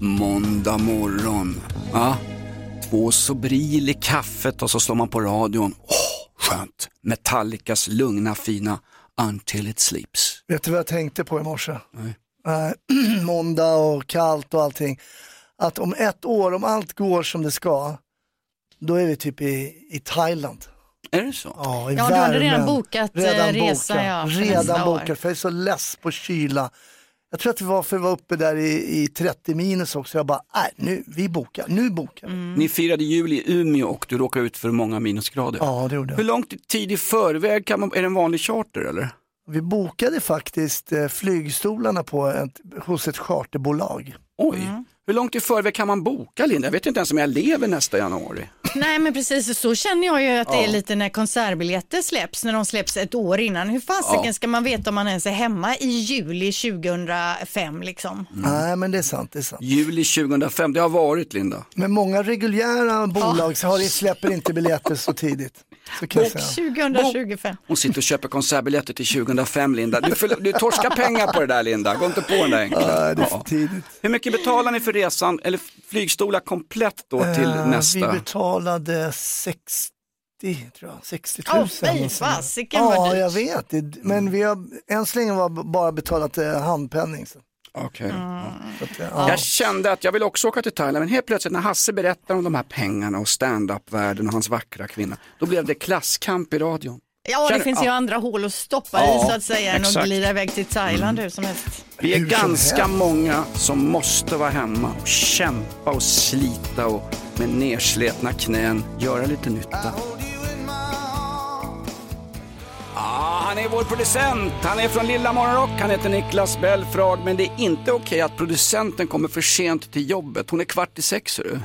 Måndag morgon. Ja. Två Sobril i kaffet och så slår man på radion. Åh, skönt. Metallicas lugna fina Until it sleeps. Vet du vad jag tänkte på i morse? Nej. Måndag och kallt och allting. Att om ett år, om allt går som det ska, då är vi typ i, i Thailand. Är det så? Ja, i Ja, du hade redan värmen. bokat, eh, redan resa, bokat. ja, Redan bokat, för jag är så less på kyla. Jag tror att det var för att vi var uppe där i, i 30 minus också. Jag bara, nej nu, vi bokar, nu bokar vi. Mm. Ni firade jul i Umeå och du råkade ut för många minusgrader. Ja, det gjorde Hur jag. lång tid i förväg kan man, är det en vanlig charter eller? Vi bokade faktiskt eh, flygstolarna på ett, hos ett charterbolag. Oj, Mm. Hur långt i förväg kan man boka Linda? Jag vet inte ens om jag lever nästa januari. Nej men precis, så känner jag ju att det är lite när konsertbiljetter släpps, när de släpps ett år innan. Hur fasiken Ja. ska man veta om man ens är hemma i juli 2005 liksom? Nej, men det är sant, det är sant. Juli 2005, det har varit Linda. Men många reguljära bolag så har, släpper inte biljetter så tidigt. Säga. 2025. Hon sitter och köper konsertbiljetter till 2005 Linda. Du, förl- du torskar pengar på det där Linda, gå inte på den där enkla. Nej, det är Ja. för tidigt. Hur mycket betalar ni för resan, eller flygstolar komplett då till Eh, nästa? Vi betalade 60, tror jag, 60 000. Åh och fy fasiken vad Ja, dyrt. jag vet. Men vi har än så länge var bara betalat eh, handpenning. Så, Eh, ja. Jag kände att jag ville också åka till Thailand, men helt plötsligt när Hasse berättar om de här pengarna och stand-up-världen och hans vackra kvinna, då blev det klasskamp i radion. Ja, det Känner- finns ju ja. andra hål att stoppa Ja, i så att säga än att glida iväg till Thailand hur som helst. Vi är Hur ganska många som måste vara hemma och kämpa och slita och med nersletna knän göra lite nytta. Han är vår producent. Han är från Lilla Morgonrock. Han heter Niklas Belfrag. Men det är inte okej att producenten kommer för sent till jobbet. Hon är kvart i sex, är du.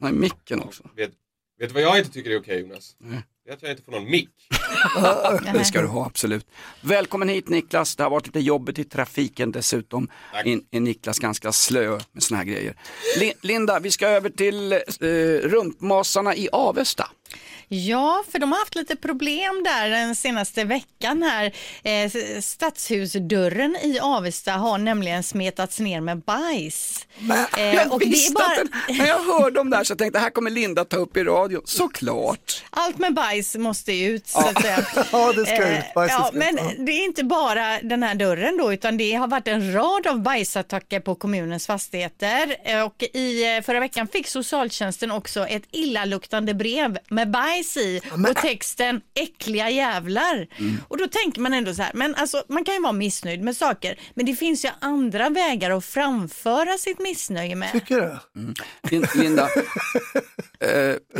Nej, micken också. Vet, vet du vad jag inte tycker är okej Jonas? Det är att jag inte får någon mick. Det ska du ha, absolut. Välkommen hit Niklas. Det har varit lite jobbigt i trafiken dessutom. Tack. In, är Niklas ganska slö med såna här grejer. Li, Linda, vi ska över till eh, rumpmasarna i Avesta. Ja, för de har haft lite problem där den senaste veckan här. Eh, stadshusdörren i Avesta har nämligen smetats ner med bajs. Eh, jag och det är visste bara- att den, när jag hörde om det här så jag tänkte här kommer Linda ta upp i radio. Såklart. Allt med bajs måste ut så att säga. Ja, det ska Eh, ut. Bajset ja, ska ut, men ja. det är inte bara den här dörren då utan det har varit en rad av bajsattacker på kommunens fastigheter Eh, och i eh, förra veckan fick socialtjänsten också ett illaluktande brev med bajs i och texten äckliga jävlar. Mm. Och då tänker man ändå så här, men alltså man kan ju vara missnöjd med saker men det finns ju andra vägar att framföra sitt missnöje med. Tycker du? Lin- Linda, eh,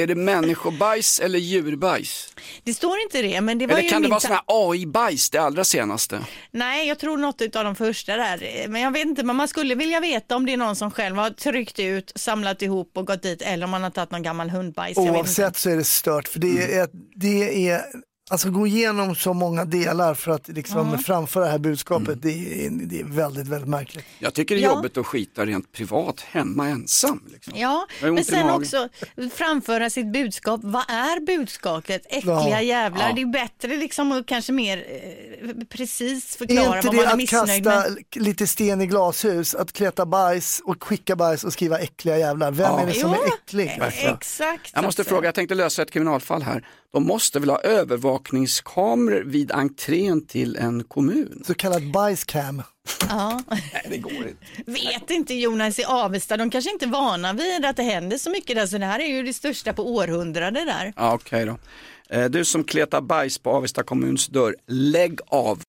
är det människobajs eller djurbajs? Det står inte det men det var Eller ju kan det vara sån här AI-bajs, det allra senaste? Nej, jag tror något av de första där. Men jag vet inte, men man skulle vilja veta om det är någon som själv har tryckt ut, samlat ihop och gått dit eller om man har tagit någon gammal hundbajs. Oavsett så är det stört. För Mm. det är, det är alltså gå igenom så många delar för att liksom framföra det här budskapet. Mm. Det, är, det är väldigt, väldigt märkligt. Jag tycker det är Ja. jobbigt att skita rent privat hemma ensam. Liksom. Ja, men sen också framföra sitt budskap. Vad är budskapet? Äckliga Ja. jävlar. Ja. Det är bättre liksom att kanske mer eh, precis Är förklara inte vad man det är att missnöjd kasta med. lite sten i glashus, att kleta bajs och skicka bajs och skriva äckliga jävlar? Vem Ja. är det som Jo, är äcklig? Exakt. Jag måste alltså. fråga, jag tänkte lösa ett kriminalfall här. De måste väl ha övervakningskameror vid entrén till en kommun? Så kallad bajscam. Ja. Nej, det går inte. Vet inte Jonas i Avesta, de kanske inte är vana vid att det händer så mycket där så det här är ju det största på århundrade där. Ja, Okej då. Eh, Du som kletar bajs på Avesta kommuns dörr, lägg av.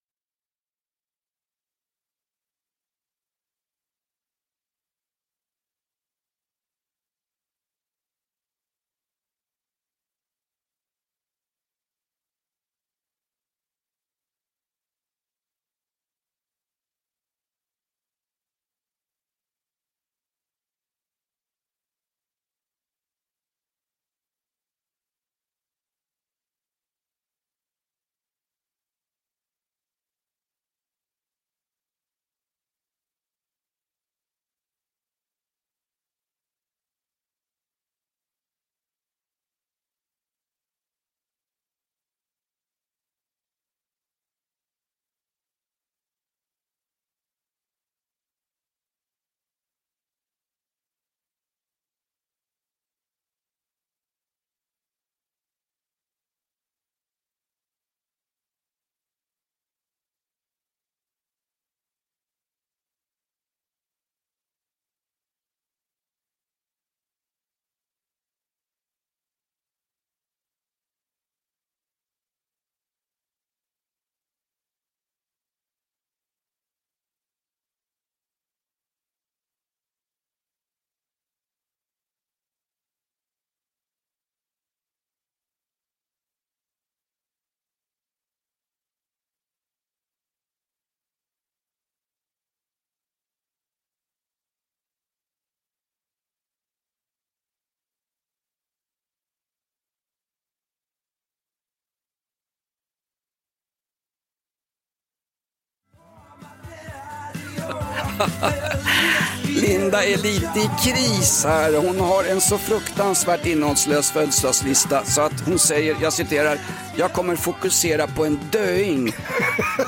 Linda är lite i kris här. Hon har en så fruktansvärt innehållslös födelsedagslista så att hon säger, jag citerar, jag kommer fokusera på en döing.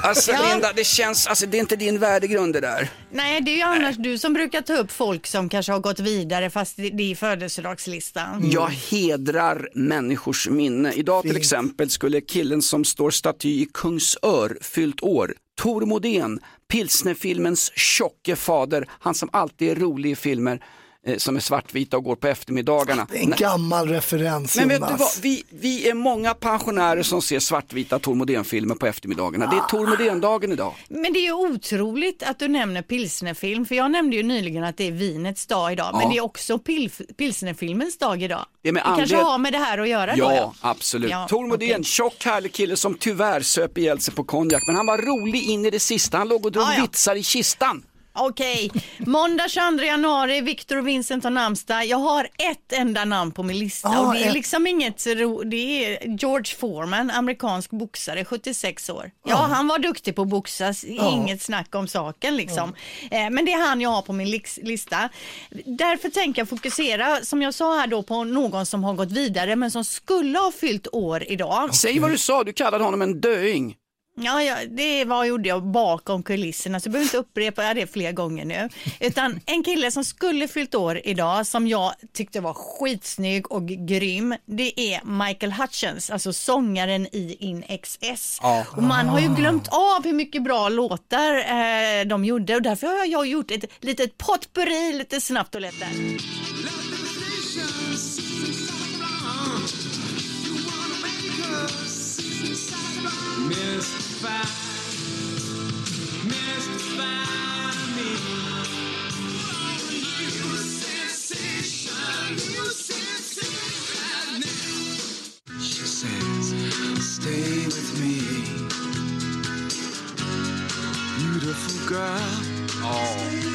Alltså Ja. Linda, det känns, alltså det är inte din värdegrund det där. Nej, det är ju annars du som brukar ta upp folk som kanske har gått vidare fast det är födelsedagslistan. Jag hedrar människors minne. Idag till Fint. exempel skulle killen som står staty i Kungsör fyllt år. Tor Modén, pilsnerfilmens tjocke fader, han som alltid är rolig i filmer som är svartvita och går på eftermiddagarna. Det är en gammal referens Men vet du vad, vi, vi är många pensionärer som ser svartvita Tor Modén-filmer på eftermiddagarna. Det är Tor Modén-dagen idag. Men det är otroligt att du nämner pilsnerfilm, för jag nämnde ju nyligen att det är vinets dag idag, men Ja. det är också pil- pilsnerfilmens dag idag. Det med kanske har med det här att göra då? Ja, absolut. Ja, Tor Modén, okej. tjock härlig kille som tyvärr söp ihjäl sig på konjak. Men han var rolig in i det sista. Han låg och drog Ja, ja. vitsar i kistan. Okej, måndag 22 januari, Victor och Vincent har namnsdag. Jag har ett enda namn på min lista Ja, och det är ett. liksom inget ro, det är George Foreman, amerikansk boxare, 76 år. Ja, han var duktig på att boxas, inget snack om saken liksom. Eh, Men det är han jag har på min lix- lista. Därför tänker jag fokusera, som jag sa här då, på någon som har gått vidare men som skulle ha fyllt år idag. Säg vad du sa, du kallade honom en döing. Ja, ja, det var gjorde jag bakom kulisserna så jag behöver inte upprepa det fler gånger nu. Utan en kille som skulle fyllt år idag som jag tyckte var skitsnygg och grym. Det är Michael Hutchins, alltså sångaren i In XS. Och man har ju glömt av hur mycket bra låtar eh, de gjorde och därför har jag gjort ett litet potpurri lite snabbt och lätt där. Stay with me. Beautiful girl. Oh.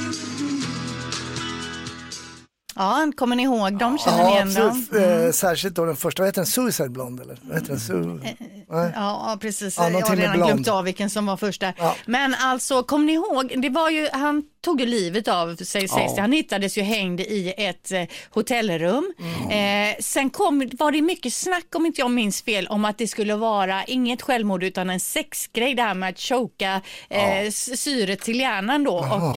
Ja, kommer ni ihåg dem? Känner ni Ja, igen dem? Eh, särskilt då den första, vad heter den? Suicide Blonde eller? Vad heter den? Su- Nej. Ja, precis. Ja, jag har redan glömt av vilken som var första. Ja. Men alltså, kom ni ihåg, det var ju, han tog ju livet av sig, sägs det. Han hittades ju hängd i ett eh, hotellrum. Mm. Eh, sen kom, var det mycket snack, om inte jag minns fel, om att det skulle vara inget självmord utan en sexgrej, det här med att choka eh, syret till hjärnan då. Och,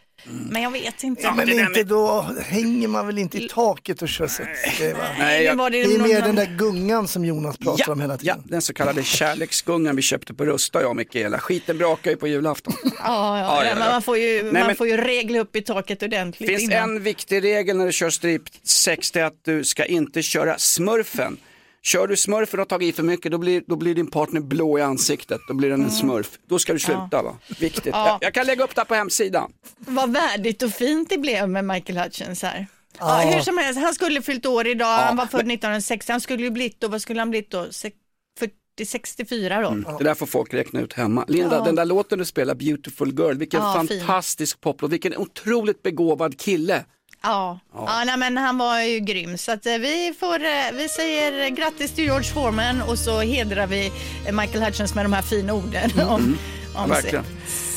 Men jag vet inte. Ja, men inte då hänger man väl inte i taket och kör sexgrej va? Nej, jag, Det är mer den där gungan som Jonas pratar ja, om hela ja, tiden. den så kallade kärleksgungan vi köpte på Rusta jag och Mikaela. Skiten brakar ju på julafton. Ja, ja, Ja, ja, ja, men ja. man får ju, Nej, man men- får ju regla upp i taket ordentligt Det finns innan. en viktig regel när du kör stripsex, det är att du ska inte köra smurfen. Kör du smurfen och har tagit i för mycket då blir, då blir din partner blå i ansiktet, då blir den en smurf. Då ska du sluta va? Viktigt. Ja. Jag, jag kan lägga upp det här på hemsidan. Vad värdigt och fint det blev med Michael Hutchins här. Ja. hur som helst, han skulle fyllt år idag, han var född 1960, han skulle ju blivit då, vad skulle han blivit då? Se- 40, 64 då? Det där får folk räkna ut hemma. Linda, Ja. den där låten du spelar, Beautiful Girl, vilken Ja, fin. fantastisk poplåt, vilken otroligt begåvad kille. Ja, ja. nej, men han var ju grym. Så att, eh, vi, får, eh, vi säger grattis till George Foreman och så hedrar vi eh, Michael Hutchins med de här fina orden om, om Mm, verkligen.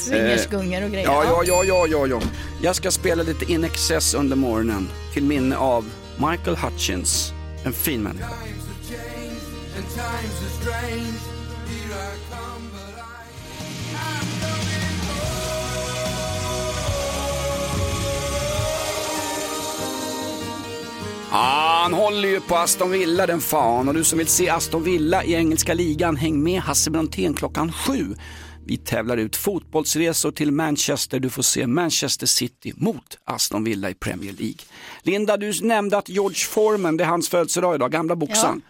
swingersgungor och grejer. Ja, ja, ja, ja, ja, ja. Jag ska spela lite In Excess under morgonen till minne av Michael Hutchins, en fin människa. Ah, han håller ju på Aston Villa den fan och du som vill se Aston Villa i engelska ligan, häng med Hasse Brontén klockan sju. Vi tävlar ut fotbollsresor till Manchester. Du får se Manchester City mot Aston Villa i Premier League. Linda, du nämnde att George Foreman, det är hans födelsedag idag, gamla boxaren.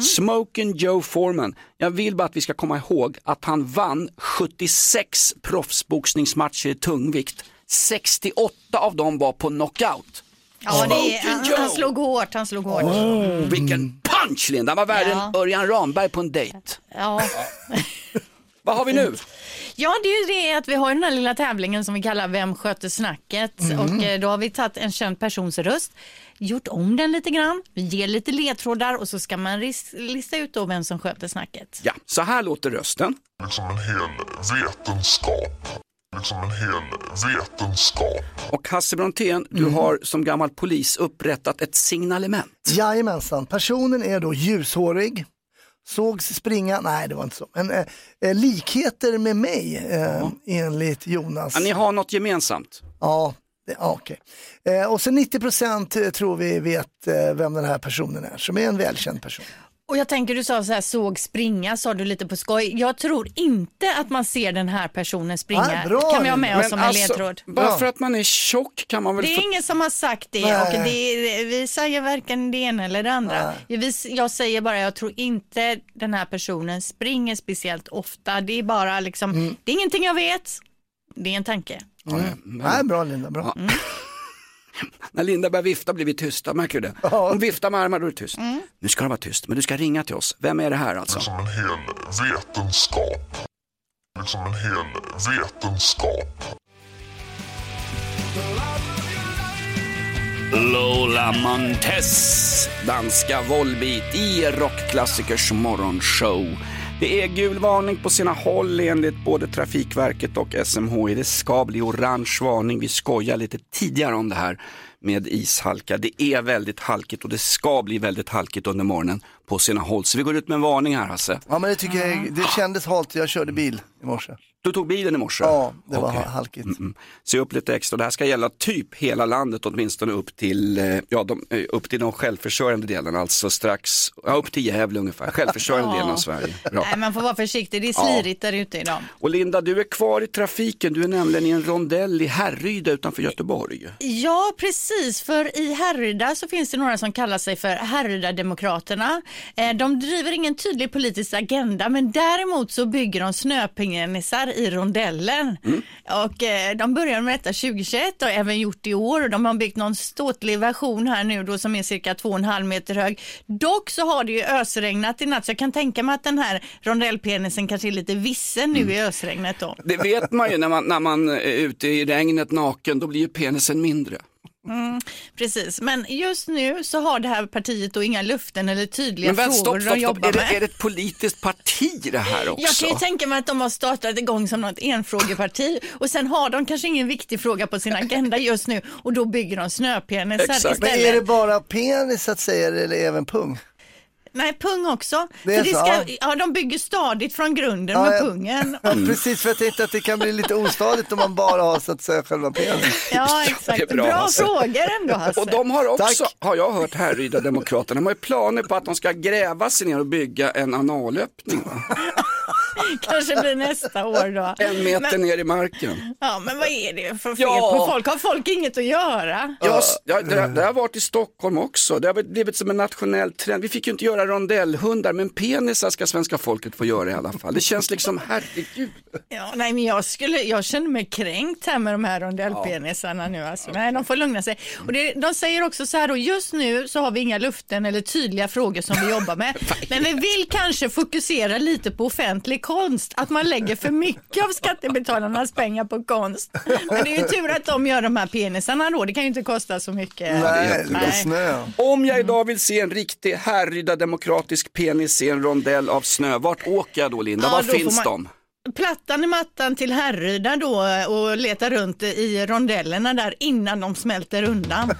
Smoking Joe Foreman. Jag vill bara att vi ska komma ihåg att han vann 76 proffsboxningsmatcher i tungvikt. 68 av dem var på knockout. Ja, det är, han, han slog hårt, han slog hårt. Vilken punch Linda, han var värre Ja. än Örjan Ramberg på en dejt. Ja. Vad har vi nu? ja, det är ju det att vi har den här lilla tävlingen som vi kallar Vem sköter snacket? Och eh, då har vi tagit en känd persons röst, gjort om den lite grann, vi ger lite ledtrådar och så ska man lista ut då vem som sköter snacket. Ja, så här låter rösten. liksom en hel vetenskap. Liksom en hel vetenskap. Och Hasse Brontén, du Mm. har som gammal polis upprättat ett signalement. Jajamensan, personen är då ljushårig, sågs springa, nej det var inte så, men eh, eh, likheter med mig eh, enligt Jonas. Ja, ni har något gemensamt. Ja, det, ja, okej. Eh, och så 90% tror vi vet eh, vem den här personen är, som är en välkänd person. Och jag tänker du sa så här såg springa, sa du lite på skoj. Jag tror inte att man ser den här personen springa. Ah, bra, kan vi ha med oss Men som en alltså, ledtråd. bara Ja. för att man är tjock kan man väl Det är få... ingen som har sagt det Nej. och det, vi säger varken det ena eller det andra. Vi, jag säger bara, jag tror inte den här personen springer speciellt ofta. Det är bara liksom, Mm. det är ingenting jag vet. Det är en tanke. Nej, bra Linda, bra. När Linda börjar vifta blir vi tysta, märker du det? Hon viftar med armarna, då är det tyst. Nu ska det vara tyst, men du ska ringa till oss. Vem är det här alltså? Liksom en hel vetenskap. Liksom en hel vetenskap. Lola Montez, danska Volbeat i rockklassikers morgonshow. Det är gul varning på sina håll enligt både Trafikverket och SMHI. Det ska bli orange varning. Vi skojar lite tidigare om det här med ishalka. Det är väldigt halkigt och det ska bli väldigt halkigt under morgonen på sina håll. Så vi går ut med en varning här Hasse. Ja men det tycker jag, det kändes halt, jag körde bil i morse. Du tog bilen i morse? Ja, det var Okej. halkigt. Mm. Se upp lite extra. Det här ska gälla typ hela landet, åtminstone upp till, eh, ja, de, eh, upp till de självförsörjande delarna, alltså strax, ja, upp till Gävle ungefär, självförsörjande delen av Sverige. Bra. Nej, man får vara försiktig, det är Ja. slirigt där ute idag. Och Linda, du är kvar i trafiken, du är nämligen i en rondell i Härryda utanför Göteborg. Ja, precis. För i Härryda så finns det några som kallar sig för Härryda-demokraterna. Eh, De driver ingen tydlig politisk agenda, men däremot så bygger de snöpenisar i rondellen. Och eh, de började med detta 2021 och även gjort i år. Och de har byggt någon ståtlig version här nu då som är cirka 2,5 meter hög. Dock så har det ju ösregnat i natt, så jag kan tänka mig att den här rondellpenisen kanske är lite vissen nu i ösregnet då. Det vet man ju när man, när man är ute i regnet naken, då blir ju penisen mindre. Precis, men just nu så har det här partiet då inga luften eller tydliga Men vänt, frågor stopp, stopp, de stopp. jobbar Är det, med. är det ett politiskt parti det här också? Jag kan ju tänka mig att de har startat igång som något enfrågeparti och sen har de kanske ingen viktig fråga på sin agenda just nu och då bygger de snöpenisar Exakt. Men istället. är det bara penis att säga eller även pung? Nej, pung också. Det är för det så, ska, ja. ja. de bygger stadigt från grunden Ja, med ja. pungen. Ja, precis, för jag tänkte att det kan bli lite ostadigt om man bara har så att säga själva penis. Ja, Det exakt. är bra, Bra, Hasse. frågor ändå Hasse. Och de har också, Tack. har jag hört Härryda Demokraterna, de har ju planer på att de ska gräva sig ner och bygga en analöppning. Va? Kanske blir nästa år då. En meter Men, ner i marken. ja, men vad är det för fel Ja. på folk? Har folk inget att göra? Ja, ja, det, det har varit i Stockholm också. Det har blivit som en nationell trend. Vi fick ju inte göra rondellhundar, men penisar ska svenska folket få göra i alla fall. Det känns liksom, herregud. Ja, nej, men jag, skulle, jag känner mig kränkt här med de här rondellpenisarna nu. Alltså. Nej, de får lugna sig. Och det, de säger också så här då, just nu så har vi inga luften eller tydliga frågor som vi jobbar med. Men vi vill kanske fokusera lite på offentlig konst, att man lägger för mycket av skattebetalarnas pengar på konst. Men det är ju tur att de gör de här penisarna då, det kan ju inte kosta så mycket. Nej, Nej. Om jag idag vill se en riktig Härryda demokratisk penis i en rondell av snö, vart åker jag då Linda? Ja, Var då får finns man- de? Plattan i mattan till Härryda då och leta runt i rondellerna där innan de smälter undan.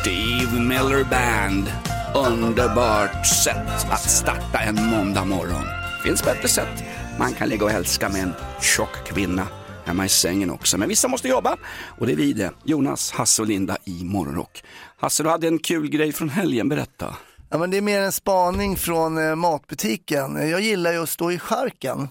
Steve Miller Band. Underbart sätt att starta en måndag morgon. Finns bättre sätt. Man kan ligga och älska med en tjock kvinna hemma i sängen också. Men vissa måste jobba och det är vi det. Jonas, Hasse och Linda i Morgonrock. Hasse, du hade en kul grej från helgen, berätta. Ja, men det är mer en spaning från eh, matbutiken. Jag gillar ju att stå i charken.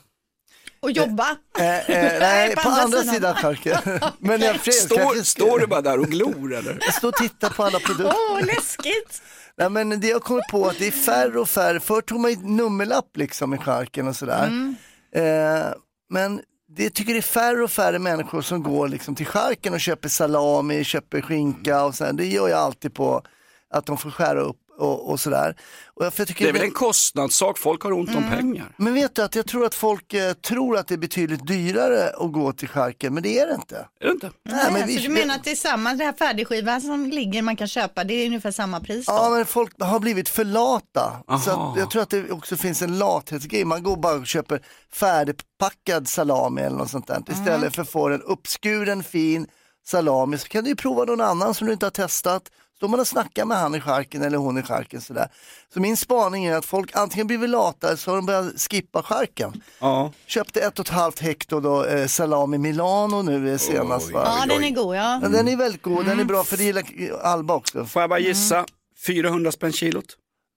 Och jobba. Eh, eh, nej, på andra sidan charken. men jag, Står, står du bara där och glor eller? Jag står och tittar på alla produkter. Åh, läskigt. Nej, men det jag kommer på att det är färre och färre, förr tog man ju nummerlapp liksom i charken och sådär. Mm. Eh, men det tycker det är färre och färre människor som går liksom till charken och köper salami, köper skinka och sådär. Det gör jag alltid på att de får skära upp och, och sådär. Och jag, för jag tycker Det är väl en kostnadssak, folk har ont om pengar. Men vet du att jag tror att folk eh, tror att det är betydligt dyrare att gå till charken, men det är det inte. Är det inte? Nej, men Nej, vi- så du menar att det är samma, det här färdigskiva som ligger man kan köpa, det är ungefär samma pris då? Ja, men folk har blivit för lata. Så att jag tror att det också finns en lathetsgrej. Man går bara och köper färdigpackad salami eller något sånt där. Istället för att få en uppskuren fin salami så kan du ju prova någon annan som du inte har testat. Står man och snackar med han i charken eller hon i charken sådär. Så min spaning är att folk antingen blir lata eller så har de börjat skippa charken. Ja. Köpte ett och ett halvt hekto då, eh, salami Milano nu eh, senast. Va? Ja, den är god ja. Men den är väldigt god, den är bra för det gillar Alba också. Får jag bara gissa, 400 spänn kilot?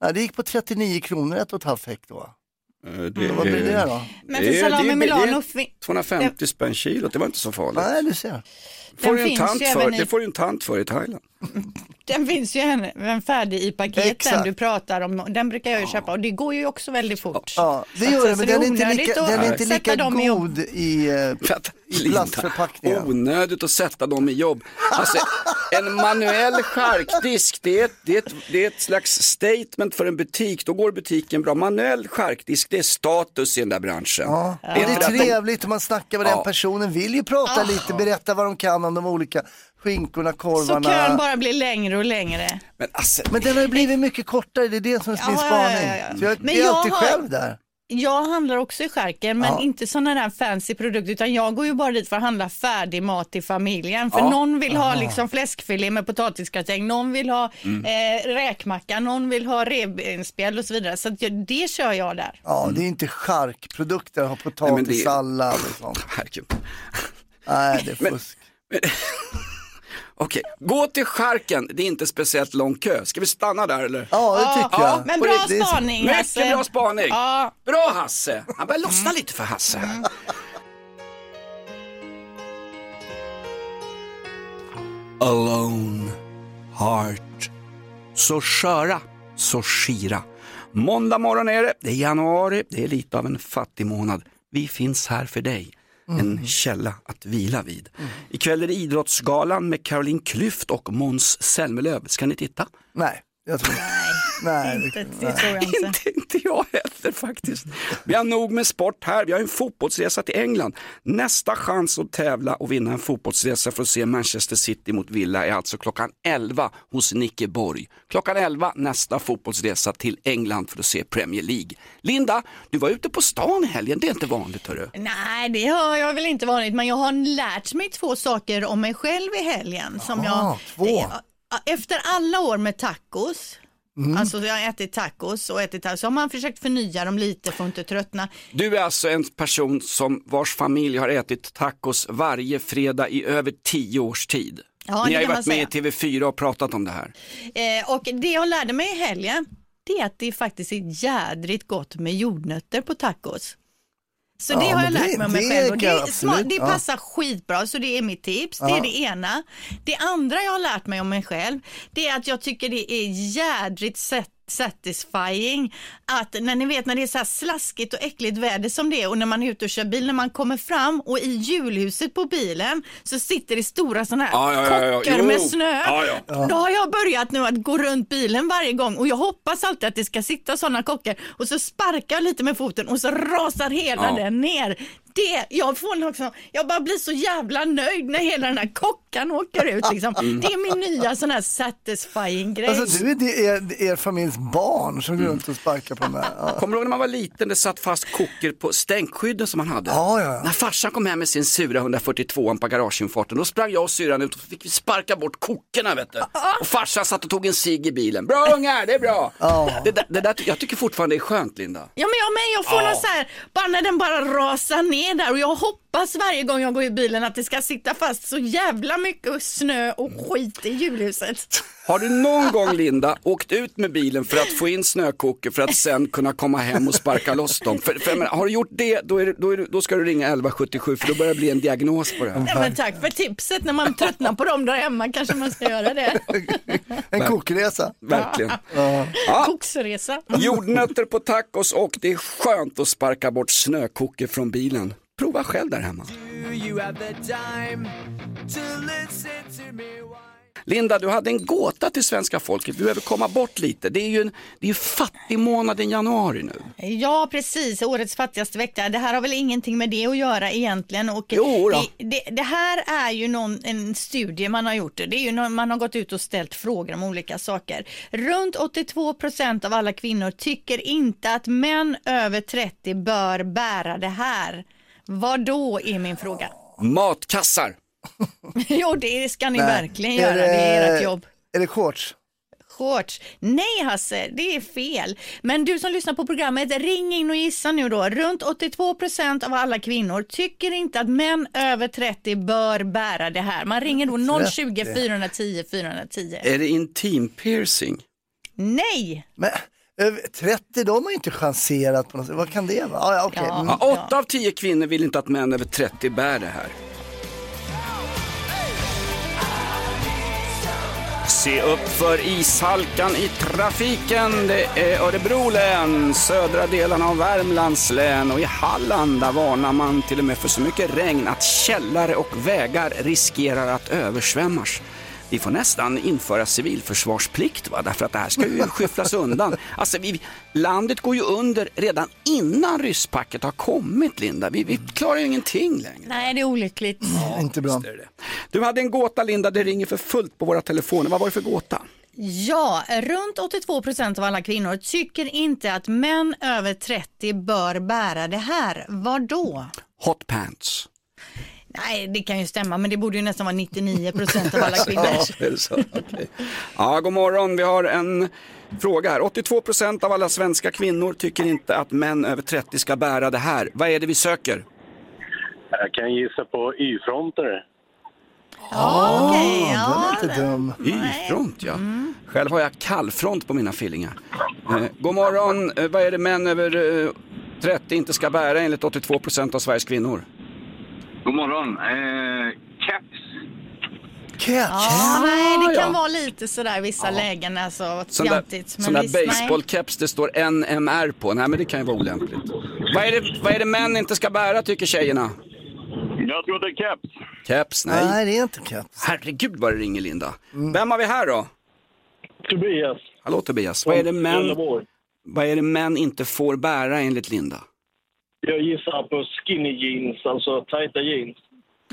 Nej, det gick på 39 kronor ett och ett halvt hekto. Va? Eh, Det, Vad blir det då? Men Det för salami Milano, det är fin- 250 spänn kilot, det var inte så farligt. Nej, du ser. Får du en finns tant ju för, även i- Det får du en tant för i Thailand. Den finns ju en, en färdig i paket, Exakt. du pratar om, den brukar jag ju köpa och det går ju också väldigt fort. Ja, det gör det, men det är den är inte onödigt lika, den är inte lika god i, eh, i plastförpackningar. Onödigt att sätta dem i jobb. Alltså, en manuell charkdisk, det är, ett, det, är ett, det är ett slags statement för en butik. Då går butiken bra. Manuell charkdisk, det är status i den där branschen. Ja. Det det är är inte att de- trevligt och man snackar med Ja. den personen, vill ju prata lite, berätta vad de kan om de olika skinkorna, Så korvarna. kön bara blir längre och längre. Men alltså, Men den har ju blivit mycket kortare, det är det som är min Ja, spaning. ja, ja. Så jag Men är jag alltid har- själv där. Jag handlar också i skärken men Ja. inte sådana där fancy produkter utan jag går ju bara dit för att handla färdig mat till familjen. För Ja. någon vill ha liksom fläskfilé med potatisgratäng, någon vill ha Mm. eh, räkmacka, någon vill ha revbensspjäll och så vidare. Så att jag, det kör jag där. Ja, det är inte charkprodukter, ha men det- potatissallad och sånt. Nej, det är Men- fusk. Okej, gå till charken, det är inte speciellt lång kö. Ska vi stanna där eller? Ja, det tycker Ja, jag. Men bra riktigt. spaning Mycket Hasse. bra spaning. Ja, Bra Hasse! Han börjar lossna lite för Hasse här. Alone Heart. Så sköra, så skira. Måndag morgon är det, det är januari, det är lite av en fattig månad. Vi finns här för dig. En källa att vila vid. Ikväll är det Idrottsgalan med Caroline Klyft och Måns Zelmerlöw. Ska ni titta? Nej, jag tror Nej, inte, det, tror jag inte. Inte, inte jag heller faktiskt. Vi har nog med sport här. Vi har en fotbollsresa till England. Nästa chans att tävla och vinna en fotbollsresa för att se Manchester City mot Villa är alltså klockan 11 hos Nicke Borg. Klockan 11 nästa fotbollsresa till England för att se Premier League. Linda, du var ute på stan i helgen. Det är inte vanligt hörru. Nej, det har jag väl inte vanligt, men jag har lärt mig två saker om mig själv i helgen. Som Jaha, jag, två. Efter alla år med tacos, Mm. alltså jag har ätit tacos och ätit tacos, så har man försökt förnya dem lite för att inte tröttna. Du är alltså en person som vars familj har ätit tacos varje fredag i över tio års tid. Ja, Ni har ju varit med i TV4 och pratat om det här. Eh, och det jag lärde mig i helgen, det är att det faktiskt är jädrigt gott med jordnötter på tacos. Så det Ja, har jag lärt mig om mig själv och det, är absolut, det ja. passar skitbra så det är mitt tips. Det är Ja. det ena. Det andra jag har lärt mig om mig själv det är att jag tycker det är jädrigt sett satisfying att när ni vet när det är så här slaskigt och äckligt väder som det är och när man är ute och kör bil, när man kommer fram och i hjulhuset på bilen så sitter det stora sådana här Ja, ja, ja, ja. kockar Jo. med snö. Ja. Då har jag börjat nu att gå runt bilen varje gång och jag hoppas alltid att det ska sitta sådana kockar och så sparkar jag lite med foten och så rasar hela den ner. Det, jag, får liksom, jag bara blir så jävla nöjd när hela den här kockan åker ut. Liksom. Mm. Det är min nya sån här satisfying grej. Alltså du är det er, er familjs barn som går runt och sparkar på mig. Ja. Kommer du ihåg när man var liten, det satt fast koker på stänkskydden som man hade? Ja, ja, ja. När farsan kom hem med sin sura 142 på garageinfarten, då sprang jag och syrran ut och fick vi sparka bort kokerna vet du. Och farsan satt och tog en cigg i bilen. Bra ungar, det är bra. Det, där, det där, jag tycker fortfarande det är skönt Linda. Ja men jag med, jag får Ja. någon så här, bara när den bara rasar ner där och jag hoppas hoppas varje gång jag går i bilen att det ska sitta fast så jävla mycket snö och skit i julhuset. Har du någon gång Linda åkt ut med bilen för att få in snökokor för att sen kunna komma hem och sparka loss dem? För, för, menar, har du gjort det då, är det, då, är då ska du ringa 1177 för då börjar det bli en diagnos på det här. Ja, men tack för tipset, när man tröttnar på dem där hemma kanske man ska göra det. En kokresa. Verkligen. Koksresa. Jordnötter på tacos och det är skönt att sparka bort snökokor från bilen. Prova själv där hemma. Linda, du hade en gåta till svenska folket. Vi behöver komma bort lite. Det är ju en, det är ju fattig månaden januari nu. Ja, precis. Årets fattigaste vecka. Det här har väl ingenting med det att göra egentligen. Och Jo då. det, det, det här är ju någon, en studie man har gjort. Det är ju någon, man har gått ut och ställt frågor om olika saker. Runt 82 procent av alla kvinnor tycker inte att män över 30 bör bära det här. Vad då är min fråga. Matkassar. jo, det ska ni Nej. verkligen göra. Det är ert jobb. Är det shorts? Shorts. Nej Hasse, det är fel. Men du som lyssnar på programmet, ring in och gissa nu då. Runt 82 procent av alla kvinnor tycker inte att män över 30 bör bära det här. Man ringer då 020 410 410. Är det intim piercing? Nej! Men 30, de har inte chanserat på något sätt. Vad kan det vara? Ah, ja, okej. Ja. Mm. Ja, åtta av tio kvinnor vill inte att män över 30 bär det här. Se upp för ishalkan i trafiken. Det är Örebro län, södra delarna av Värmlands län och i Halland där varnar man till och med för så mycket regn att källare och vägar riskerar att översvämmas. Vi får nästan införa civilförsvarsplikt va? därför att det här ska ju skyfflas undan. Alltså, vi, landet går ju under redan innan rysspacket har kommit Linda. Vi, vi klarar ju ingenting längre. Nej, det är olyckligt. Inte bra. Det är det. Du hade en gåta Linda, det ringer för fullt på våra telefoner. Vad var det för gåta? Ja, runt 82 procent av alla kvinnor tycker inte att män över 30 bör bära det här. Vad då? Hot pants. Nej, det kan ju stämma, men det borde ju nästan vara 99 procent av alla kvinnor. Ja, är det så? Okej. ja, god morgon. Vi har en fråga här. 82 procent av alla svenska kvinnor tycker inte att män över 30 ska bära det här. Vad är det vi söker? Jag kan gissa på Y-fronter. Ja, okej, Den ja. är inte dum. Y-front, ja. Själv har jag kallfront på mina fillingar. Eh, god morgon. Eh, vad är det män över eh, 30 inte ska bära enligt 82 procent av Sveriges kvinnor? God morgon. Eh, caps. Keps. Ja, nej, det kan ja. vara lite sådär vissa lägen, alltså Sån där, fjantigt. sån där visst, nej. baseballkeps det står NMR på. Nej men det kan ju vara olämpligt. Vad är, det, vad är det män inte ska bära tycker tjejerna? Jag tror det är caps. Keps, nej. Nej, det är inte keps. Herregud vad det ringer Linda. Vem har vi här då? Tobias. Hallå Tobias. Vad är, det män, vad är det män inte får bära enligt Linda? Jag gissar på skinny jeans, alltså tajta jeans.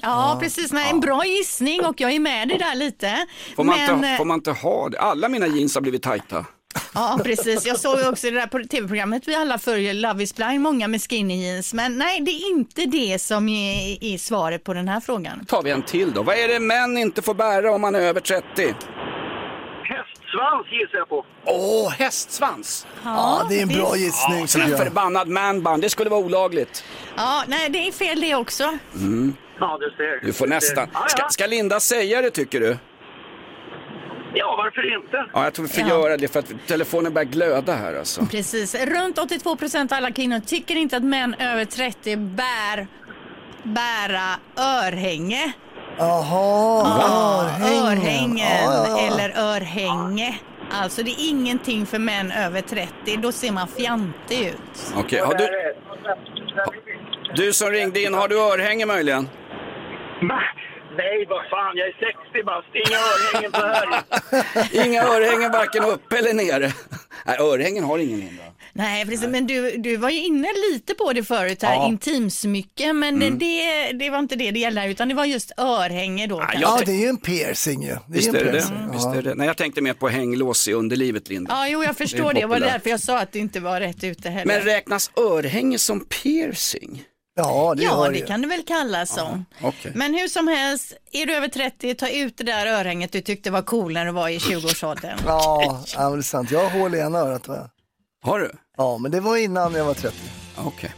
Ja, precis. Nej, en bra gissning och jag är med dig där lite. Får man, Men, inte, får man inte ha det? Alla mina jeans har blivit tajta. Ja, precis. Jag såg också det där på tv-programmet vi alla följer, Love is blind, många med skinny jeans. Men nej, det är inte det som är, är svaret på den här frågan. tar vi en till då. Vad är det män inte får bära om man är över 30? Hästsvans gissar jag på. Åh, hästsvans! Ja, det är en bra gissning Sån tycker här jag. förbannad manband, det skulle vara olagligt. Ja, nej, det är fel det också. Ja, du ser. Du får nästan. Ja, Ska, ja. ska Linda säga det tycker du? ja varför inte? Ja, jag tror vi får Ja. göra det för att telefonen börjar glöda här alltså. Precis. Runt 82 procent av alla kvinnor tycker inte att män över 30 bär bära örhänge. Jaha, örhängen. Örhängen Ja, ja, ja. eller örhänge. Alltså det är ingenting för män över 30, då ser man fjantig ut. Okej, har du, du som ringde in, har du örhänge möjligen? Nej, vad fan, jag är 60 bast. Inga örhängen på här. Inga örhängen varken uppe eller nere. Nej, örhängen har ingen Linda. Nej, precis. Men du, du var ju inne lite på det förut här, Ja. Mm. intimsmycke, men det, det var inte det det gällde, utan det var just örhänge då. kanske. Ja, det är ju en piercing ju. Det är Visst är en det det? piercing. Visst är det. Nej, jag tänkte mer på hänglås i underlivet Linda. Ja, jo, jag Det förstår det. Det var därför jag sa att du inte var rätt ute heller. Men räknas örhänge som piercing? Ja, det ja, det kan du väl kalla som. Okej. Men hur som helst, är du över 30, ta ut det där örhänget du tyckte var cool när du var i 20-årsåldern. Ja, ja, det är sant. Jag har hål i ena örat. Va? Har du? Ja, men det var innan jag var 30. Okej.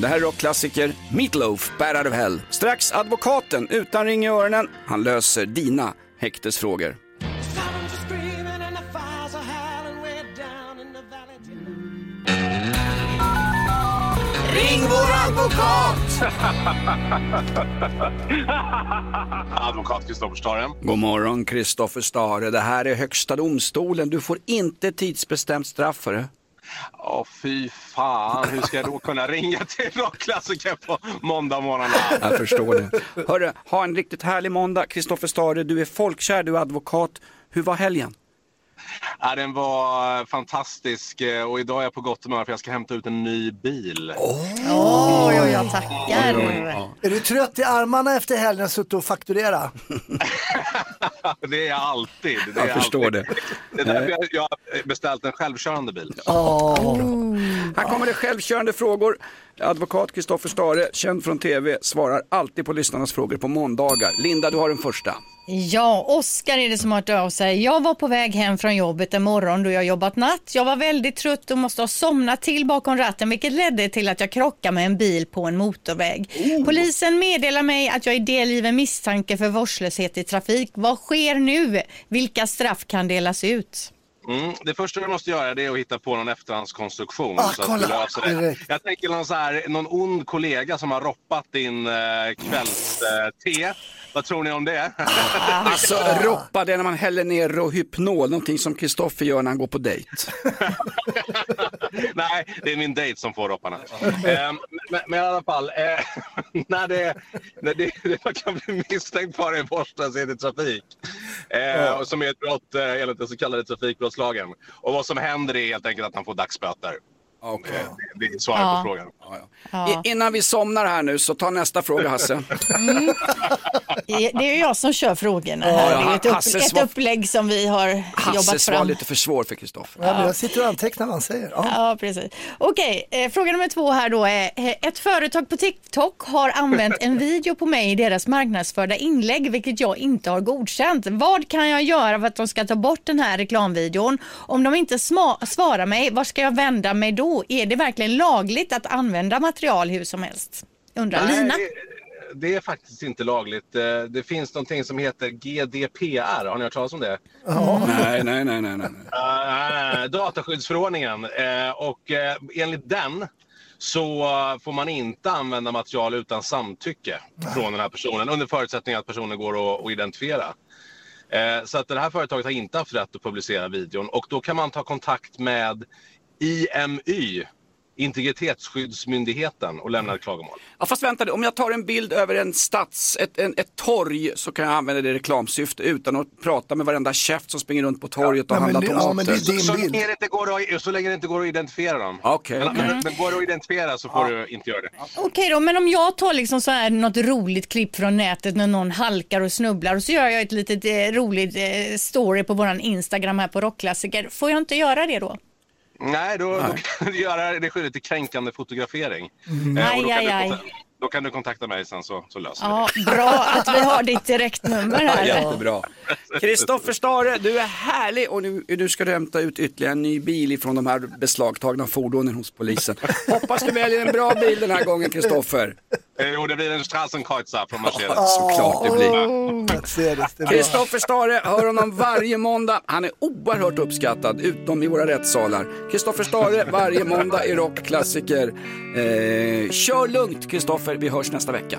Det här är rockklassiker Meatloaf, Bad Out of Hell. Strax advokaten utan ring i öronen. Han löser dina häktesfrågor. Ring vår advokat! Advokat Kristoffer Staren. God morgon Kristoffer Stare. Det här är högsta domstolen. Du får inte tidsbestämt straff för det. Åh fy fan, hur ska jag då kunna ringa till rockklassiker på måndag morgon? Jag förstår det. Hörru, ha en riktigt härlig måndag. Kristoffer Stare, du är folkkär, du är advokat. Hur var helgen? Ja, den var fantastisk eh, och idag är jag på gott humör för jag ska hämta ut en ny bil. Oj, oj, jag tackar. Är du trött i armarna efter helgen suttit och fakturera? Det är jag alltid. Det är Jag förstår alltid. det. Det är därför jag, jag har beställt en självkörande bil. Här kommer det självkörande frågor. Advokat Kristoffer Stare, känd från TV, svarar alltid på lyssnarnas frågor på måndagar. Linda, du har den första. Ja, Oskar är det som har hört av sig. Jag var på väg hem från jobbet en morgon då jag jobbat natt. Jag var väldigt trött och måste ha somnat till bakom ratten vilket ledde till att jag krockade med en bil på en motorväg. Polisen meddelar mig att jag är delgiven misstanke för vårdslöshet i trafik. Vad sker nu? Vilka straff kan delas ut? Mm. Det första du måste göra det är att hitta på någon efterhandskonstruktion. Ah, så att kolla. du löser det. Jag tänker någon, så här, någon ond kollega som har roppat din eh, kvällste. Vad tror ni om det? Alltså, roppa det är när man häller ner Rohypnol, någonting som Kristoffer gör när han går på dejt. Nej, det är min dejt som får ropparna. Ehm, men, men i alla fall, eh, när det, när det, det man kan bli misstänkt för är vårdslöshet i trafik. Eh, och som är ett brott eh, enligt den så kallade trafikbrottslagen. Och vad som händer är helt enkelt att han får dagsböter. Okay. Det, det är svaret Ja. på frågan. Ja. I, innan vi somnar här nu så ta nästa fråga Hasse. Det är ju jag som kör frågorna Ja, här. ja, Det är ett, upp, Hasse ett upplägg som vi har Hasses jobbat var fram. lite för svår för Kristoffer. Ja, jag sitter och antecknar vad han säger. Ja. Ja, precis. Okej, eh, fråga nummer två här då är. eh, Ett företag på TikTok har använt en video på mig i deras marknadsförda inlägg, vilket jag inte har godkänt. Vad kan jag göra för att de ska ta bort den här reklamvideon? Om de inte svarar mig, var ska jag vända mig då? Är det verkligen lagligt att använda material hur som helst? Undrar Lina. Nej, det, det är faktiskt inte lagligt. Eh, Det finns någonting som heter GDPR. Har ni hört talas om det? Nej, nej, nej, nej, nej. Uh, dataskyddsförordningen. Eh, och eh, enligt den så får man inte använda material utan samtycke från den här personen under förutsättning att personen går att, att identifiera. Eh, så att det här företaget har inte haft rätt att publicera videon och då kan man ta kontakt med IMY, Integritetsskyddsmyndigheten och lämna ett klagomål. Ja, fast vänta, om jag tar en bild över en stads, ett, en, ett torg så kan jag använda det i reklamsyfte utan att prata med varenda käft som springer runt på torget och Ja, handlar tomater. ja, men det är din Så bild. länge, det inte går att, så länge det inte går att identifiera dem. Okej, men, okej. men, men går det att identifiera så får du inte göra det. Okej då, men om jag tar liksom så här något roligt klipp från nätet när någon halkar och snubblar och så gör jag ett litet eh, roligt eh, story på våran Instagram här på Rockklassiker. Får jag inte göra det då? Nej, då, då kan du göra det skyldigt till kränkande fotografering. Mm. Eh, Aj, då, kan aj, du aj. kontakta, då kan du kontakta mig sen så, så löser vi Ja, bra att vi har ditt direktnummer här. Jättebra. Kristoffer Stare, du är härlig och nu, nu ska du hämta ut ytterligare en ny bil ifrån de här beslagtagna fordonen hos polisen. Hoppas du väljer en bra bil den här gången Kristoffer. Jo, det blir en Strassenkreuzer från Mercedes. Såklart det blir. Kristoffer Stare, hör honom varje måndag. Han är oerhört uppskattad, utom i våra rättssalar. Kristoffer Stare, varje måndag i rockklassiker. Eh, kör lugnt Kristoffer, vi hörs nästa vecka.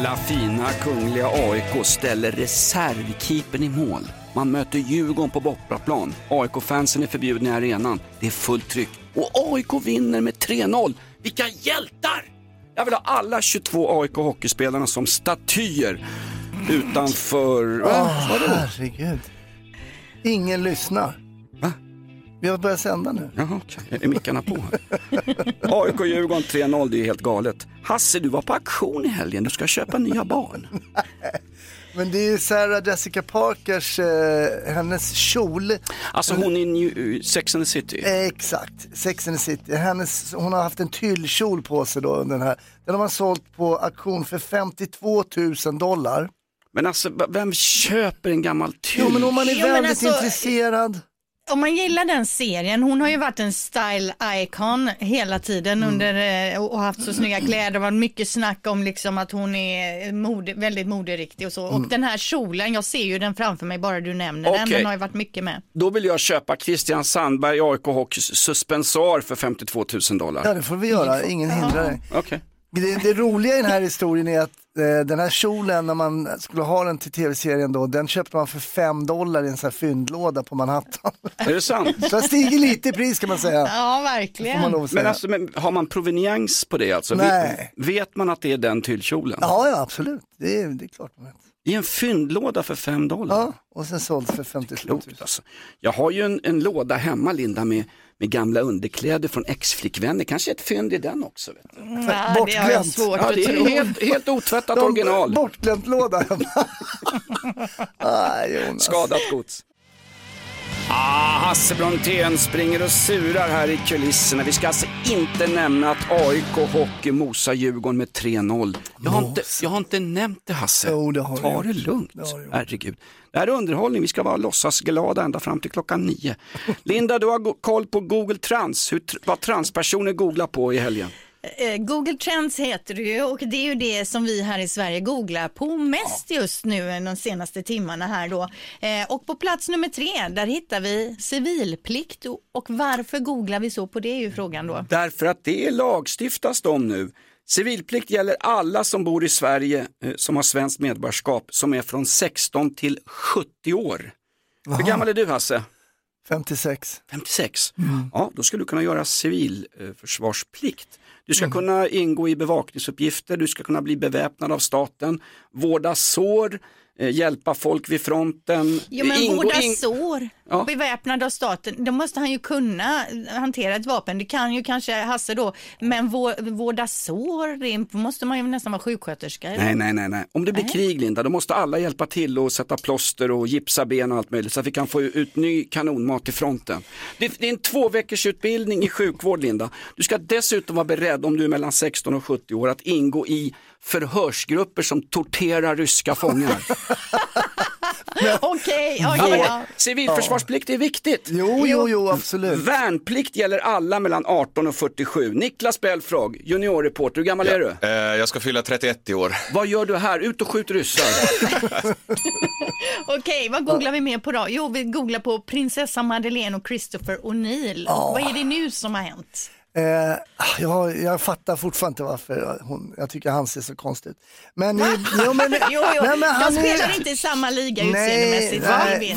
Gamla fina kungliga AIK ställer reservkeepern i mål. Man möter Djurgården på bortaplan. AIK-fansen är förbjudna i arenan. Det är fullt tryck. Och AIK vinner med 3-0. Vilka hjältar! Jag vill ha alla 22 AIK hockeyspelarna som statyer utanför... Vadå? herregud. Ingen lyssnar. Vi har börjat sända nu. Jaha, okej. Är mickarna på här? AIK Djurgården 3-0, det är helt galet. Hasse, du var på auktion i helgen. Du ska köpa nya barn. Men det är ju Sarah Jessica Parkers, eh, hennes kjol. Alltså hon är i New, Sex and the City. Eh, Exakt, Sex and the City. Hennes, hon har haft en tyllkjol på sig då. Den, här. den har man sålt på auktion för 52 000 dollar. Men alltså, vem köper en gammal tyll? Jo men om man är Jo, men väldigt alltså- intresserad. Om man gillar den serien, hon har ju varit en style icon hela tiden under eh, och haft så snygga kläder. Det var mycket snack om liksom att hon är mode, väldigt moderiktig och så. Och den här kjolen, jag ser ju den framför mig bara du nämner den. Okej. Den har ju varit mycket med. Då vill jag köpa Christian Sandberg, AIK Hockeys suspensar för 52 000 dollar. Ja det får vi göra, ingen hindrar dig. Okej. Det, det roliga i den här historien är att den här kjolen när man skulle ha den till tv-serien då, den köpte man för 5 dollar i en sån här fyndlåda på Manhattan. Är det sant? Så det stiger lite i pris kan man säga. Ja, verkligen. Men alltså, men, har man proveniens på det alltså? Nej. Vet, vet man att det är den tyllkjolen? Ja, ja absolut. Det är, det är klart man vet. I en fyndlåda för 5 dollar? Ja, och sen sålts för 52 000. Klokt alltså. Jag har ju en, en låda hemma Linda med, med gamla underkläder från ex-flickvänner. Kanske ett fynd i den också. Vet du. Ja, det har jag Bortglömt. svårt Ja, det är helt, helt otvättat De- original. Bortglömt låda ah, Jonas. Skadat gods. Ah, Hasse Brontén springer och surar här i kulisserna. Vi ska alltså inte nämna att AIK Hockey mosar Djurgården med 3-0. Jag, har inte- jag har inte nämnt det Hasse. Jo, det har Ta det lugnt. Det har. Herregud. Det här är underhållning, vi ska vara låtsasglada ända fram till klockan nio. Linda, du har koll på Google Trans, hur, vad transpersoner googlar på i helgen. Eh, Google Trends heter det ju och det är ju det som vi här i Sverige googlar på mest just nu de senaste timmarna här då. Eh, och på plats nummer tre, där hittar vi civilplikt och- varför googlar vi så på det är ju frågan då. Därför att det lagstiftas om nu. Civilplikt gäller alla som bor i Sverige eh, som har svenskt medborgarskap som är från 16 till 70 år. Hur gammal är du Hasse? 56. 56. Ja, då skulle du kunna göra civilförsvarsplikt. Du ska kunna ingå i bevakningsuppgifter, du ska kunna bli beväpnad av staten, vårda sår, hjälpa folk vid fronten. Jo men ingå- vårda in- sår, Ja. beväpnad av staten, då måste han ju kunna hantera ett vapen. Det kan ju kanske Hasse då, men vå- vårda sår, det måste man ju nästan vara sjuksköterska. eller? Nej, nej, nej, nej. Om det blir krig Linda, då måste alla hjälpa till och sätta plåster och gipsa ben och allt möjligt så att vi kan få ut ny kanonmat till fronten. Det, det är en två i sjukvård Linda. Du ska dessutom vara beredd om du är mellan 16 och 70 år att ingå i förhörsgrupper som torterar ryska fångar. Okej, Ja, okej. men ja. Civilförsvarsplikt är viktigt. Jo, jo, jo, absolut. Värnplikt gäller alla mellan 18 och 47. Niklas Belfrage, juniorreporter, hur gammal är du? Eh, jag ska fylla 31 i år. Vad gör du här? Ut och skjut ryssar. Okej, vad googlar vi mer på då? Jo, vi googlar på prinsessa Madeleine och Christopher O'Neill. Vad är det nu som har hänt? Eh, jag, jag fattar fortfarande inte varför hon, jag tycker han ser så konstigt ut. Men, jo, men, Jo, jo, nej, men de han är- spelar inte i samma liga Nej, utseendemässigt.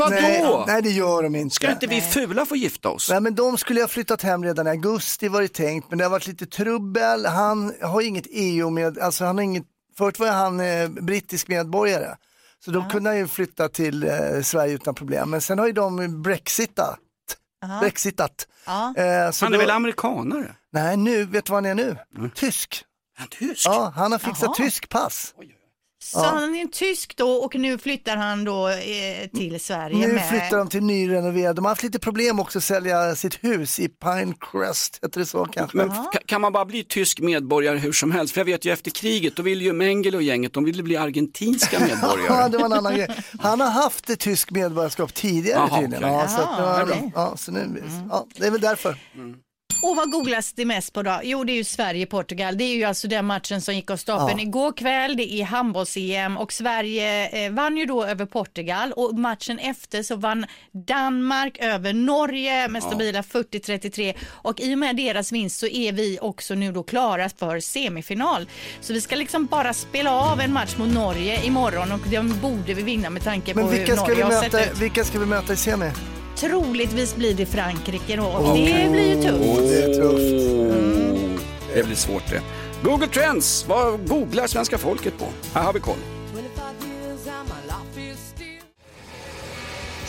nej, nej, då? nej, det gör de inte. Ska inte vi fula få gifta oss? Nej men de skulle ha flyttat hem redan i augusti var det tänkt men det har varit lite trubbel. Han har inget EU med, alltså han har inget, förut var han eh, brittisk medborgare. Så då kunde han ju flytta till eh, Sverige utan problem. Men sen har ju de brexitat. Brexitat. Ja. Eh, så Han är då- väl amerikanare? Nej nu, vet du vad han är nu? Tysk. Är han tysk? Ja, han har fixat Jaha. tysk pass. Så han är en tysk då och nu flyttar han då eh, till Sverige Nu med... flyttar de till nyrenoverad. De har haft lite problem också att sälja sitt hus i Pinecrest, heter det så kanske? Men ka- kan man bara bli tysk medborgare hur som helst? För jag vet ju efter kriget, då ville ju Mengele och gänget, de ville bli argentinska Ja, medborgare. det var en annan grej. Han har haft ett tysk medborgarskap tidigare tydligen. okej. Ja, så, att, ja, okej. ja, så nu, ja, det är väl därför. Och vad googlas det mest på då? Jo, det är ju Sverige-Portugal. Det är ju alltså den matchen som gick av stapeln Ja. igår kväll. Det är handbolls-EM och Sverige eh, vann ju då över Portugal och matchen efter så vann Danmark över Norge med stabila 40-33 och i och med deras vinst så är vi också nu då klara för semifinal. Så vi ska liksom bara spela av en match mot Norge imorgon och den borde vi vinna med tanke på Men hur vilka ska, Norge vi har sett möta, ut. vilka ska vi möta i semi? Troligtvis blir det Frankrike då och det blir ju tufft. Det är tufft. Oh, det blir svårt det. Google Trends, vad googlar svenska folket på? Här har vi koll.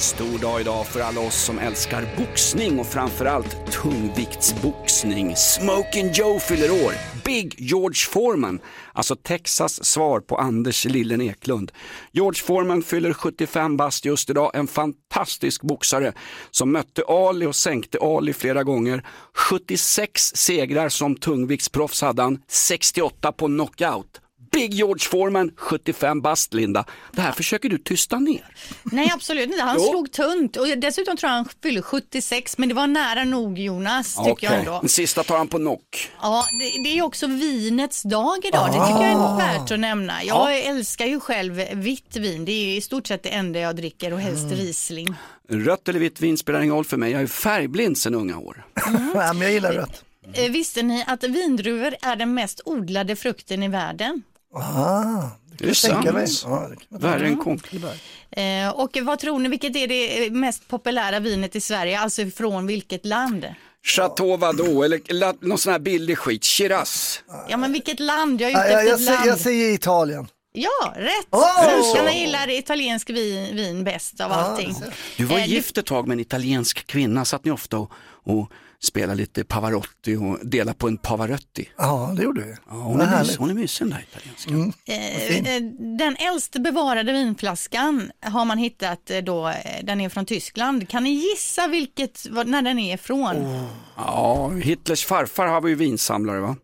Stor dag idag för alla oss som älskar boxning och framförallt tungviktsboxning. Smoking Joe fyller år. Big George Foreman, alltså Texas svar på Anders Lillen Eklund. George Foreman fyller 75 bast just idag, en fantastisk boxare som mötte Ali och sänkte Ali flera gånger. 76 segrar som tungviktsproffs hade han, 68 på knockout. Big George Foreman, 75 bast Linda. Det här försöker du tysta ner. Nej absolut inte, han Jo. slog tunt och dessutom tror jag han fyller 76 men det var nära nog Jonas tycker jag Okej, ändå. den sista tar han på knock. Ja, det, det är också vinets dag idag, det tycker jag Ah. är värt att nämna. Jag Ja. älskar ju själv vitt vin, det är ju i stort sett det enda jag dricker och helst Mm. Riesling. Rött eller vitt vin spelar ingen roll för mig, jag är färgblind sedan unga år. Nej, men jag gillar rött. Eh, Visste ni att vindruvor är den mest odlade frukten i världen? Ah, det kan Det är jag tänka mig. sant. Ja, det jag Värre än konkelbär. Eh, och vad tror ni, vilket är det mest populära vinet i Sverige, alltså från vilket land? Chateau vadå, eller någon sån här billig skit, Shiraz. Ja men vilket land, jag är ute jag, efter jag, ett säger, land. jag säger Italien. Ja, rätt! Svenskarna gillar italiensk vin, vin bäst av allting. Du var Eh, gift ett tag med en italiensk kvinna, satt ni ofta och, och spelade lite Pavarotti och delade på en Pavarotti? Ja, det gjorde vi. Ja, hon, är mys, härligt. hon är mysig den där italienska. Mm. Eh, eh, Den äldst bevarade vinflaskan har man hittat eh, då, den är från Tyskland. Kan ni gissa vilket, när den är ifrån? Oh. Ja, Hitlers farfar har ju vinsamlare va?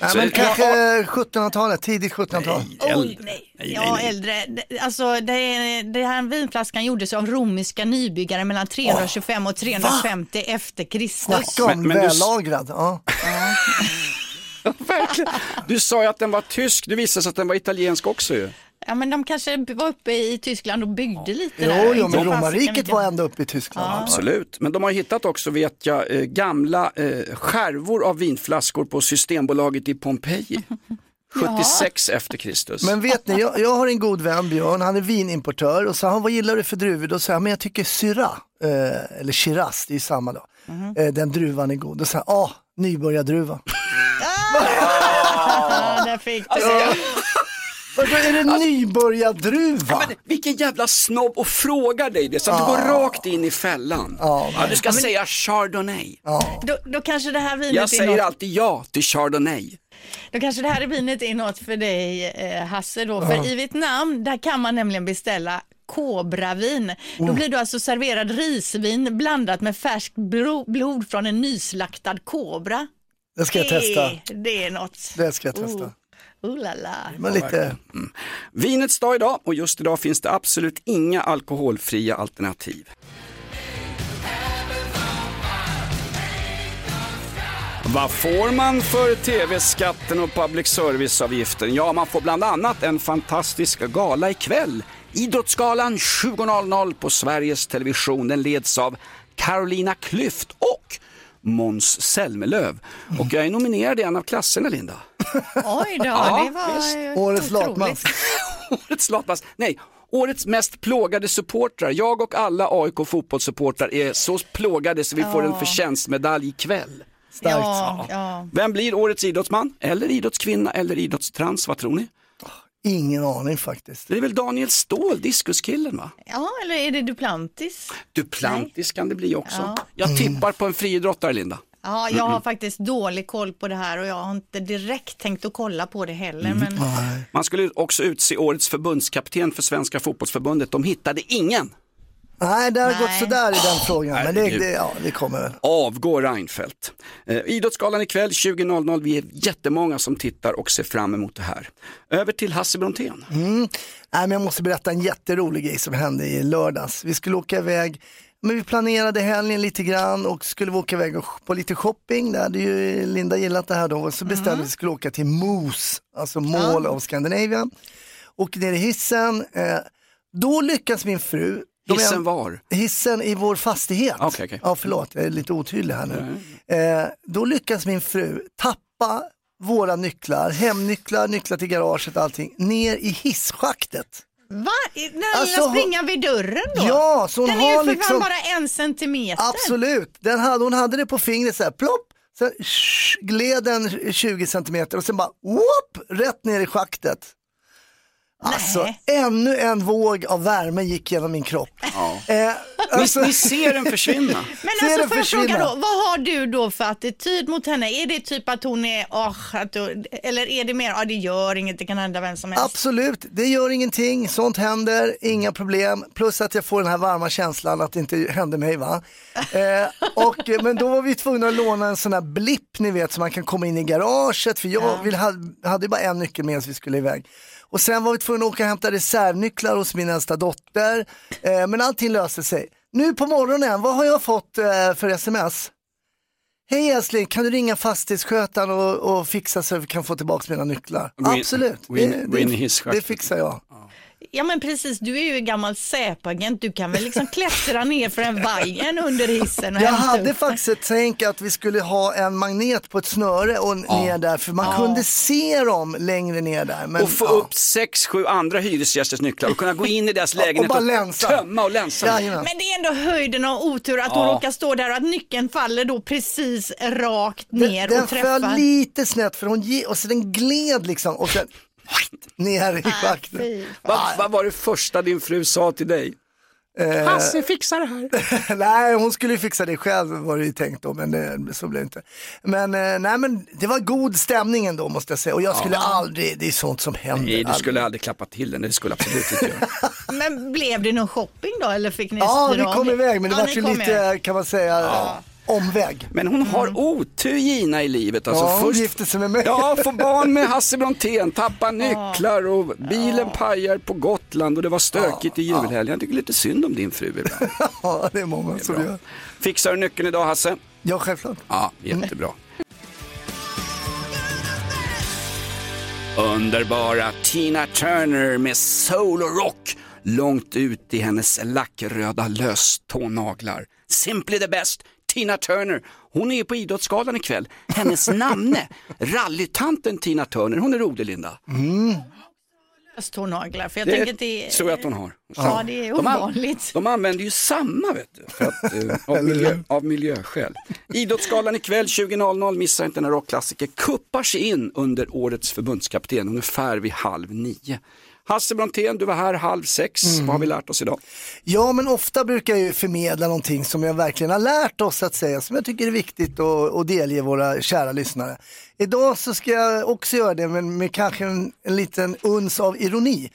Nej, Så- men kanske 1700-talet, tidigt 1700-tal. Oj, nej. Ja, äldre. Alltså, det, det här vinflaskan gjordes av romerska nybyggare mellan 325 och 350 efter Kristus. Snacka om Men- men du- vällagrad. Ja. Verkligen. Du sa ju att den var tysk, det visade sig att den var italiensk också ju. Ja, men de kanske var uppe i Tyskland och byggde lite Jo, där. jo, men romarriket var ända uppe i Tyskland. Absolut, men de har hittat också vet jag eh, gamla eh, skärvor av vinflaskor på Systembolaget i Pompeji. 76 efter Kristus. Men vet ni, jag, jag har en god vän Björn, han är vinimportör och så han vad gillar du för druvor? Då sa jag, men jag tycker Syrah, eh, eller Shiraz, det är samma då. Mhm. Eh, den druvan är god. Då sa jag, ah, nybörjardruva. Ja, där fick du det. Vadå, är det nybörjardruva? Men vilken jävla snobb och frågar dig det så att du går rakt in i fällan. Ja, du ska säga chardonnay. Då, då kanske det här vinet Jag är säger något, alltid ja till chardonnay. då kanske det här vinet är något för dig eh, Hasse då. För Ja. i Vietnam där kan man nämligen beställa kobravin. Då Oh. blir du alltså serverad risvin blandat med färskt blod från en nyslaktad kobra. Det ska jag testa. Det, det är något. Det ska jag testa. Oh, oh la la. Men lite, Vinets dag idag och just idag finns det absolut inga alkoholfria alternativ. Vad får man för tv-skatten och public service-avgiften? Ja, man får bland annat en fantastisk gala ikväll. Idrottsgalan 20.00 på Sveriges Television. Den leds av Carolina Klüft och Måns Zelmerlöw. Och jag är nominerad i en av klasserna, Linda. Oj då, Ja, det var visst. eh, Årets latmask. Årets latmask. Nej, årets mest plågade supportrar. Jag och alla AIK fotbollssupportrar är så plågade så vi får en förtjänstmedalj ikväll. Ja, ja. Vem blir årets idrottsman? Eller idrottskvinna? Eller idrottstrans? Vad tror ni? Ingen aning faktiskt. Det är väl Daniel Ståhl, diskuskillen va? ja, eller är det Duplantis? Duplantis kan det bli också. Ja. Jag tippar på en friidrottare Linda. Ja, jag har faktiskt dålig koll på det här och jag har inte direkt tänkt att kolla på det heller. Mm. Men Man skulle också utse årets förbundskapten för Svenska fotbollsförbundet. De hittade ingen. Nej, det har gått Nej. sådär i den frågan. Men det, det, ja, det kommer väl. Avgår Reinfeldt. Eh, Idrottsgalan ikväll 20.00. Vi är jättemånga som tittar och ser fram emot det här. Över till Hasse Brontén. Mm. Nej, men jag måste berätta en jätterolig grej som hände i lördags. Vi skulle åka iväg Men vi planerade helgen lite grann och skulle åka iväg på lite shopping. Det hade ju Linda gillat det här då. Så bestämde vi att vi skulle åka till Moose, alltså Mall of Scandinavia. Och ner i hissen. Eh, då lyckas min fru. Hissen var? Hissen i vår fastighet. Okej, okej. Ja, förlåt, jag är lite otydlig här nu. Eh, då lyckas min fru tappa våra nycklar, hemnycklar, nycklar till garaget och allting, ner i hisschaktet. Va? Den Alltså, springan vid dörren då? Ja, så hon Den är ju har för liksom- bara en centimeter. Absolut, den hade, hon hade det på fingret så här, plopp, sen sh, gled den 20 centimeter och sen bara whoop, rätt ner i schaktet. Alltså ännu en våg av värme gick genom min kropp. Eh, alltså- Ni, ni ser den försvinna. Men Ser alltså den får jag fråga försvinna? då, vad har du då för attityd mot henne? Är det typ att hon är, åh, att du, eller är det mer, ja det gör inget, det kan hända vem som helst? Absolut, det gör ingenting, sånt händer, inga problem. Plus att jag får den här varma känslan att det inte hände mig. Va? Eh, och, men då var vi tvungna att låna en sån här blipp ni vet så man kan komma in i garaget för jag vill, hade, hade bara en nyckel med oss vi skulle iväg. Och sen var vi tvungna att åka och hämta reservnycklar hos min äldsta dotter. Eh, men allting löste sig. Nu på morgonen, vad har jag fått eh, för sms? Hej älskling, kan du ringa fastighetsskötaren och, och fixa så att vi kan få tillbaka mina nycklar? Absolut, det, det, hisschaktet. det fixar jag. Ja men precis, du är ju en gammal säpagent, du kan väl liksom klättra ner för en vajern under hissen och Jag hade upp. faktiskt ett tänk att vi skulle ha en magnet på ett snöre och ner där för man Ja. kunde se dem längre ner där. Men, och få ja. upp sex, sju andra hyresgästers nycklar och kunna gå in i deras lägenhet bara länsa. tömma och länsa. Men det är ändå höjden av otur att hon Ja. råkar stå där och att nyckeln faller då precis rakt Den, ner den och föll träffar. lite snett för hon ge, och så den gled liksom och sen ner i schaktet. Vad vad var det första din fru sa till dig? Eh, Hasse fixar det här. nej, hon skulle ju fixa det själv var det ju tänkt då, men det, så blev det inte. Men, eh, nej, men det var god stämning ändå måste jag säga och jag skulle aldrig, det är sånt som händer. Nej, du aldrig. skulle aldrig klappa till den. Det skulle jag absolut inte göra. Men blev det någon shopping då eller fick ni Ja, vi kom det? iväg men det Ja, var ju lite, iväg. kan man säga, omväg. Men hon har otur Gina i livet. Alltså, Ja, hon först gifte sig med mig. Ja, får barn med Hasse Brontén, tappar nycklar och bilen pajar på Gotland och det var stökigt i julhelgen. Jag tycker lite synd om din fru ibland. Ja, det är många som bra. gör. Fixar du nyckeln idag Hasse? Ja, självklart. Ja, jättebra. Underbara Tina Turner med soul och rock långt ut i hennes lackröda löstånaglar. Simply the best, Tina Turner. Hon är ju på Idrottsgalan ikväll. Hennes namne, rallytanten Tina Turner, hon är rolig Linda. Tånaglar, för jag Det tänker att det är... tror jag att hon har. Ja, det är De, an- ovanligt. de använder ju samma vet du, för att, eh, av, miljö, av miljöskäl. Idrottsgalan ikväll 20.00, missa inte när rockklassiker kuppar sig in under årets förbundskapten ungefär vid halv nio. Hasse Brontén, du var här halv sex. Mm. Vad har vi lärt oss idag? Ja, men ofta brukar jag ju förmedla någonting som jag verkligen har lärt oss att säga, som jag tycker är viktigt att, att delge våra kära lyssnare. Idag så ska jag också göra det, men med kanske en, en liten uns av ironi.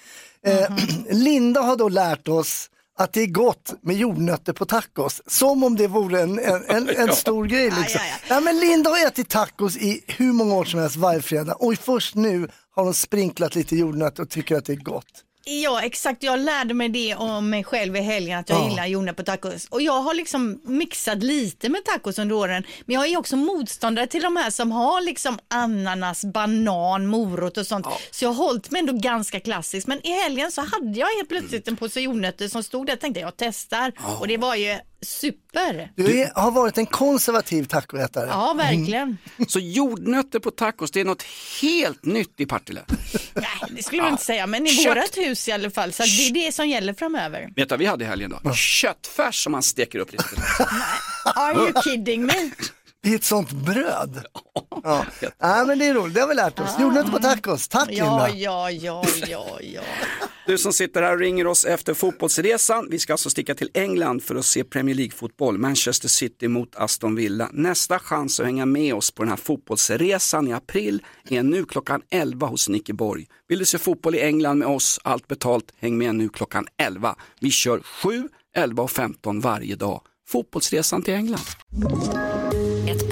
Eh, Linda har då lärt oss att det är gott med jordnötter på tacos, som om det vore en, en, en, en stor grej. Liksom. Aj, aj, Ja, men Linda har ätit tacos i hur många år som helst varje fredag och först nu har hon sprinklat lite jordnötter och tycker att det är gott. Ja exakt, jag lärde mig det om mig själv i helgen att jag Ja. gillar jordnötter på tacos. Och jag har liksom mixat lite med tacos under åren. Men jag är också motståndare till de här som har liksom ananas, banan, morot och sånt. Så jag har hållit mig ändå ganska klassiskt. Men i helgen så hade jag helt plötsligt en påse jordnötter som stod där. Jag tänkte jag testar och det var ju super. Du är, har varit en konservativ tacoätare. Ja verkligen. Så jordnötter på tacos, det är något helt nytt i Partille. Nej, det skulle jag inte säga, men i Kött. vårat hus i alla fall. Så det är det som gäller framöver. Vet du vad vi hade i helgen då? Köttfärs som man steker upp lite. Are you kidding me? I ett sånt bröd. Ja. ja, men det är roligt, det har vi lärt oss. Jordnötter på tacos, tack Ja, Linda. ja, ja, ja, ja. Du som sitter här och ringer oss efter fotbollsresan. Vi ska alltså sticka till England för att se Premier League-fotboll. Manchester City mot Aston Villa. Nästa chans att hänga med oss på den här fotbollsresan i april är nu klockan 11 hos Nicky Borg. Vill du se fotboll i England med oss, allt betalt, häng med nu klockan 11. Vi kör 7, 11 och 15 varje dag. Fotbollsresan till England.